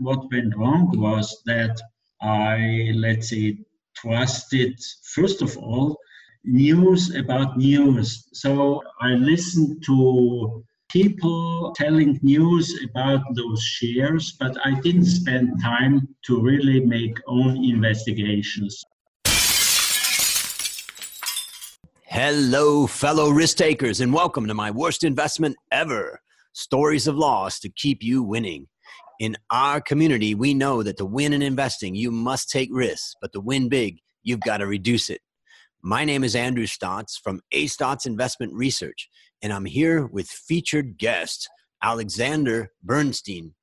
What went wrong was that I, let's say, trusted, first of all, news about news. So I listened to people telling news about those shares, but I didn't spend time to really make own investigations. Hello, fellow risk takers, and welcome to my worst investment ever stories of loss to keep you winning. In our community, we know that to win in investing, you must take risks, but to win big, you've got to reduce it. My name is Andrew Stotz from A Stotz Investment Research, and I'm here with featured guest Alexander Bernstein.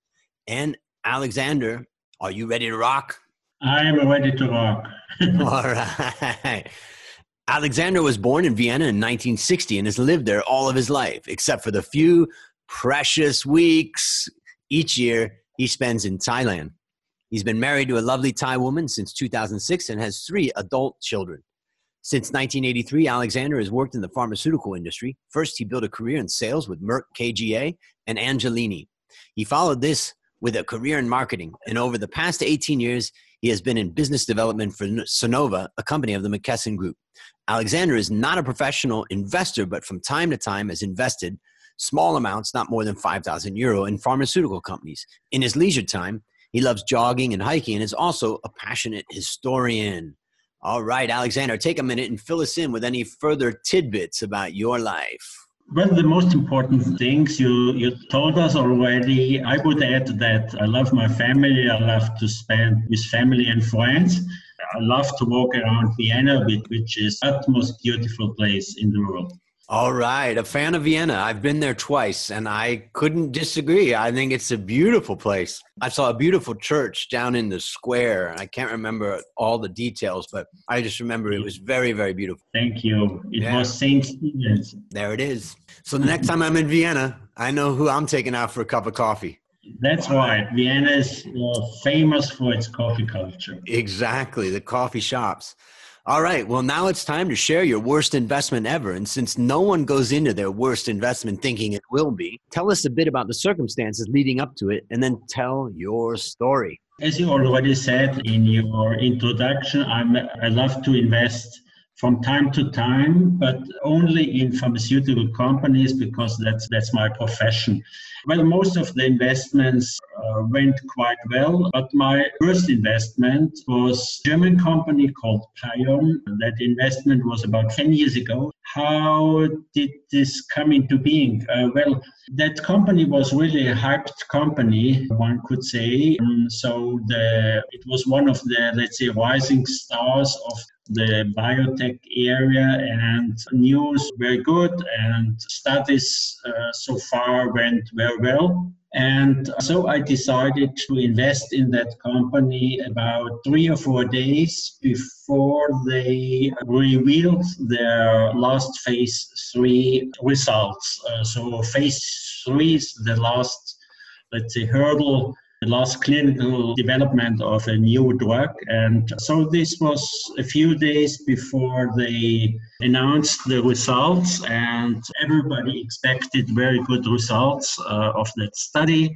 And Alexander, are you ready to rock? I am ready to rock. All right. Alexander was born in Vienna in 1960 and has lived there all of his life, except for the few precious weeks each year he spends in Thailand. He's been married to a lovely Thai woman since 2006 and has three adult children. Since 1983, Alexander has worked in the pharmaceutical industry. First, he built a career in sales with Merck KGaA and Angelini. He followed this with a career in marketing, and over the past 18 years, he has been in business development for Sonova, a company of the McKesson Group. Alexander is not a professional investor, but from time to time has invested small amounts, not more than 5,000 euro, in pharmaceutical companies. In his leisure time, he loves jogging and hiking and is also a passionate historian. All right, Alexander, take a minute and fill us in with any further tidbits about your life. Well, the most important things you, you told us already. I would add that I love my family. I love to spend with family and friends. I love to walk around Vienna, which is the most beautiful place in the world. All right, a fan of Vienna. I've been there twice and I couldn't disagree. I think it's a beautiful place. I saw a beautiful church down in the square. I can't remember all the details, but I just remember it was very, very beautiful. Thank you. It yeah. was St. Stephen's. There it is. So the next time I'm in Vienna, I know who I'm taking out for a cup of coffee. That's right. Vienna is uh, famous for its coffee culture. Exactly, the coffee shops. All right. Well, now it's time to share your worst investment ever. And since no one goes into their worst investment thinking it will be, tell us a bit about the circumstances leading up to it and then tell your story. As you already said in your introduction, I'm, I love to invest from time to time, but only in pharmaceutical companies because that's that's my profession. Well, most of the investments uh, went quite well, but my first investment was a German company called Paion. That investment was about 10 years ago. How did this come into being? Uh, well, that company was really a hyped company, one could say. Um, so the, it was one of the, let's say, rising stars of the biotech area and news very good and studies uh, so far went very well and so I decided to invest in that company about three or four days before they revealed their last phase three results. Uh, so, phase three is the last, let's say, hurdle the last clinical development of a new drug. And so this was a few days before they announced the results, and everybody expected very good results uh, of that study.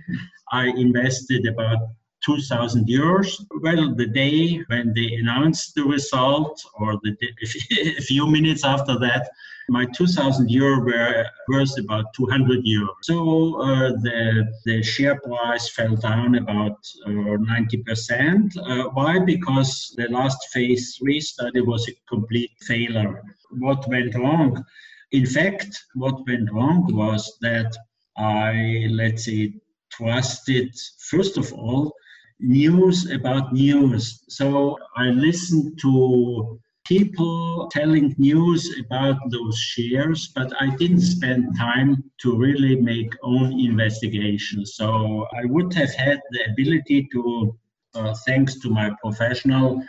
I invested about 2,000 euros. Well, the day when they announced the result, or the day, a few minutes after that, my 2,000 euro were worth about 200 euro. So uh, the, the share price fell down about uh, 90%. Uh, why? Because the last phase three study was a complete failure. What went wrong? In fact, what went wrong was that I, let's say, trusted, first of all, news about news. So I listened to people telling news about those shares, but I didn't spend time to really make own investigations. So I would have had the ability to, uh, thanks to my professional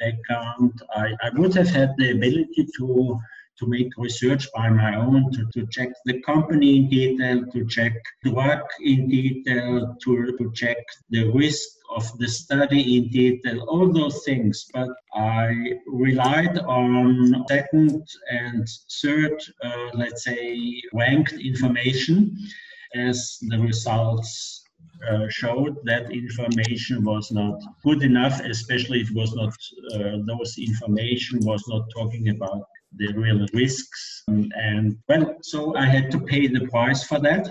background, I, I would have had the ability to to make research by my own, to, to check the company in detail, to check the work in detail, to, to check the risk of the study in detail, all those things. But I relied on second and third, uh, let's say, ranked information as the results uh, showed that information was not good enough, especially if it was not, uh, those information was not talking about the real risks. And well, so I had to pay the price for that.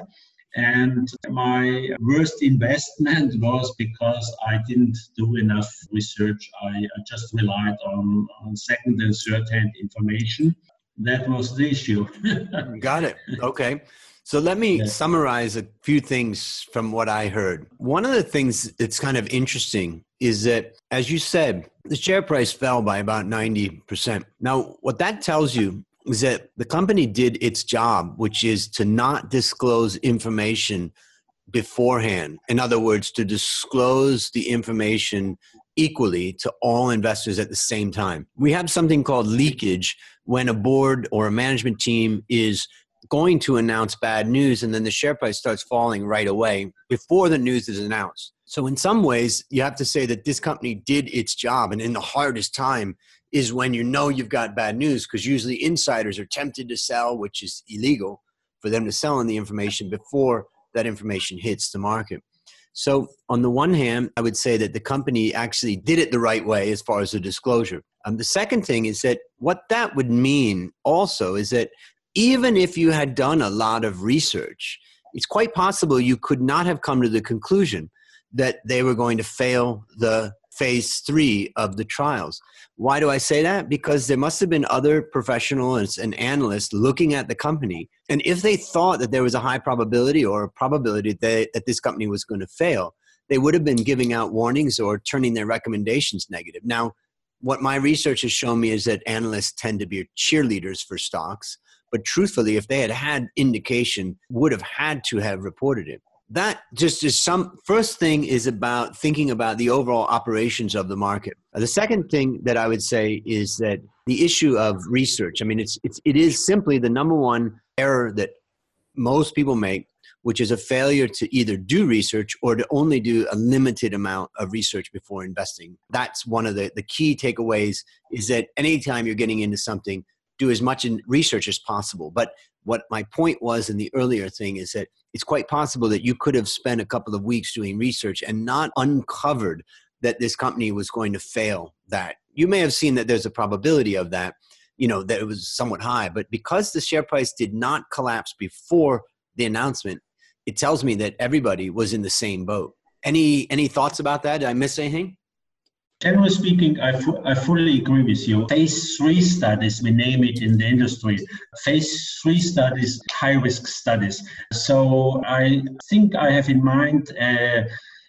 And my worst investment was because I didn't do enough research. I, I just relied on, on second and third hand information. That was the issue. Got it. Okay. So let me yeah. summarize a few things from what I heard. One of the things that's kind of interesting is that, as you said, the share price fell by about 90%. Now, what that tells you is that the company did its job, which is to not disclose information beforehand. In other words, to disclose the information equally to all investors at the same time. We have something called leakage when a board or a management team is going to announce bad news and then the share price starts falling right away before the news is announced. So, in some ways, you have to say that this company did its job. And in the hardest time is when you know you've got bad news because usually insiders are tempted to sell, which is illegal for them to sell on the information before that information hits the market. So, on the one hand, I would say that the company actually did it the right way as far as the disclosure. Um, the second thing is that what that would mean also is that even if you had done a lot of research, it's quite possible you could not have come to the conclusion that they were going to fail the phase three of the trials. Why do I say that? Because there must have been other professionals and analysts looking at the company. And if they thought that there was a high probability or a probability that, that this company was going to fail, they would have been giving out warnings or turning their recommendations negative. Now, what my research has shown me is that analysts tend to be cheerleaders for stocks. But truthfully, if they had had indication, would have had to have reported it that just is some first thing is about thinking about the overall operations of the market. The second thing that i would say is that the issue of research i mean it's, it's it is simply the number one error that most people make which is a failure to either do research or to only do a limited amount of research before investing. That's one of the, the key takeaways is that anytime you're getting into something do as much in research as possible. But what my point was in the earlier thing is that it's quite possible that you could have spent a couple of weeks doing research and not uncovered that this company was going to fail that. You may have seen that there's a probability of that you know that it was somewhat high but because the share price did not collapse before the announcement it tells me that everybody was in the same boat. Any any thoughts about that? Did i miss anything Generally speaking, I, fu- I fully agree with you. Phase three studies, we name it in the industry. Phase three studies, high risk studies. So I think I have in mind uh,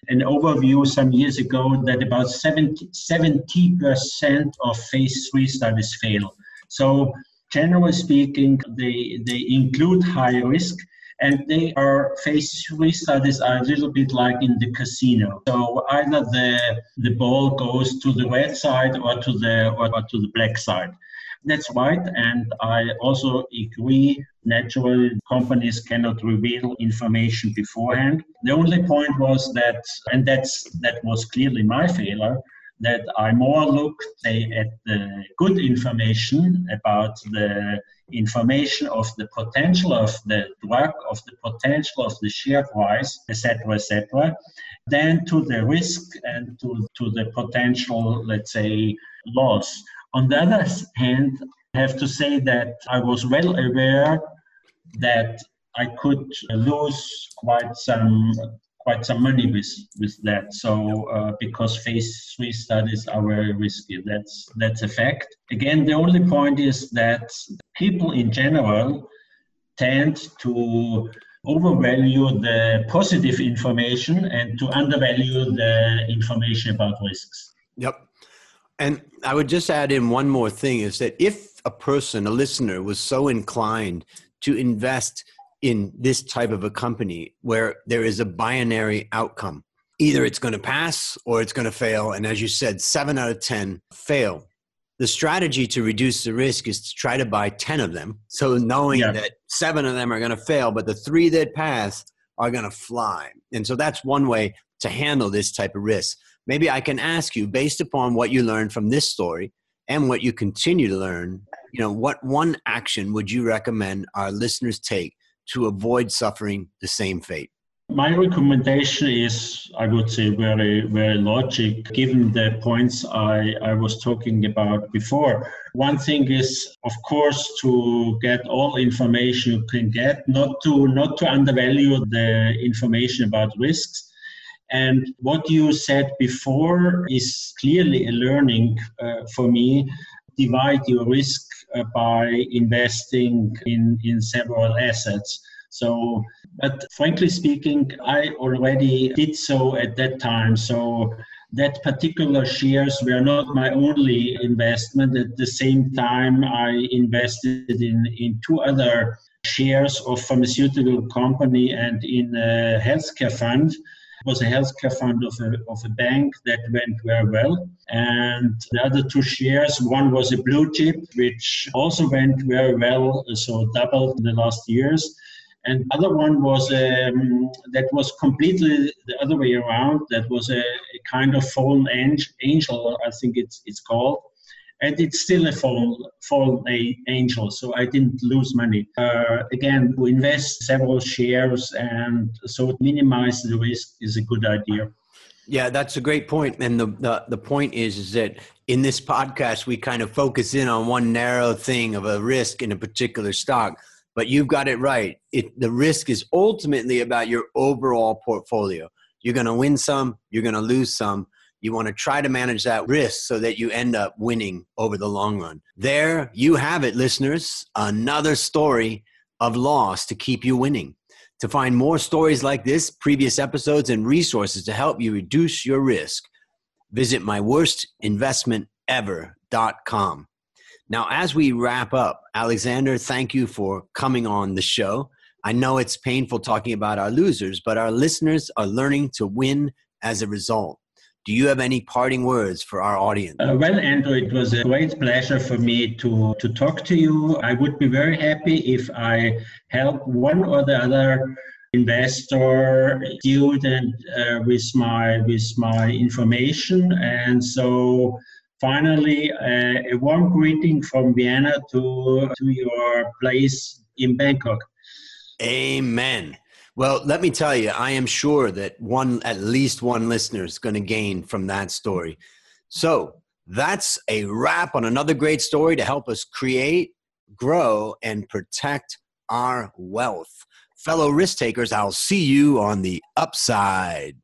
an overview some years ago that about 70, 70% of phase three studies fail. So generally speaking, they, they include high risk and they are phase three studies are a little bit like in the casino. So either the the ball goes to the red side or to the or, or to the black side. That's right, and I also agree. Naturally, companies cannot reveal information beforehand. The only point was that, and that's that was clearly my failure that I more looked at the good information about the information of the potential of the drug, of the potential of the share price, etc., etc., than to the risk and to, to the potential, let's say, loss. On the other hand, I have to say that I was well aware that I could lose quite some quite some money with with that. So uh, because phase three studies are very risky, that's that's a fact. Again, the only point is that people in general tend to overvalue the positive information and to undervalue the information about risks. Yep. And I would just add in one more thing is that if a person, a listener, was so inclined to invest in this type of a company where there is a binary outcome. Either it's going to pass or it's going to fail. And as you said, seven out of 10 fail. The strategy to reduce the risk is to try to buy 10 of them. So knowing yeah. that seven of them are going to fail, but the three that pass are going to fly. And so that's one way to handle this type of risk. Maybe I can ask you, based upon what you learned from this story and what you continue to learn, you know, what one action would you recommend our listeners take to avoid suffering the same fate? My recommendation is, I would say, very, very logic, given the points I, I was talking about before. One thing is, of course, to get all information you can get, not to not to undervalue the information about risks. And what you said before is clearly a learning uh, for me. Divide your risk Uh, by investing in, in several assets. So, but frankly speaking, I already did so at that time. So that particular shares were not my only investment. At the same time, I invested in, in two other shares of pharmaceutical company and in a healthcare fund. Was a healthcare fund of a, of a bank that went very well. And the other two shares, one was a blue chip, which also went very well, so doubled in the last years and other one was um, that was completely the other way around. That was a, a kind of fallen angel, I think it's it's called, and it's still a fallen fallen angel. So I didn't lose money. Uh, again, to invest several shares and so minimize the risk is a good idea. Yeah, that's a great point. And the, the, the point is, is that in this podcast, we kind of focus in on one narrow thing of a risk in a particular stock but you've got it right. It, the risk is ultimately about your overall portfolio. You're going to win some, you're going to lose some. You want to try to manage that risk so that you end up winning over the long run. There you have it, listeners. Another story of loss to keep you winning. To find more stories like this, previous episodes, and resources to help you reduce your risk, visit myworstinvestmentever.com. Now, as we wrap up, Alexander, thank you for coming on the show. I know it's painful talking about our losers, but our listeners are learning to win as a result. Do you have any parting words for our audience? Uh, well, Andrew, it was a great pleasure for me to, to talk to you. I would be very happy if I help one or the other investor student uh, with my with my information and so finally, uh, a warm greeting from Vienna to, to your place in Bangkok. Amen. Well, let me tell you, I am sure that one, at least one listener is going to gain from that story. So that's a wrap on another great story to help us create, grow, and protect our wealth. Fellow risk takers, I'll see you on the upside.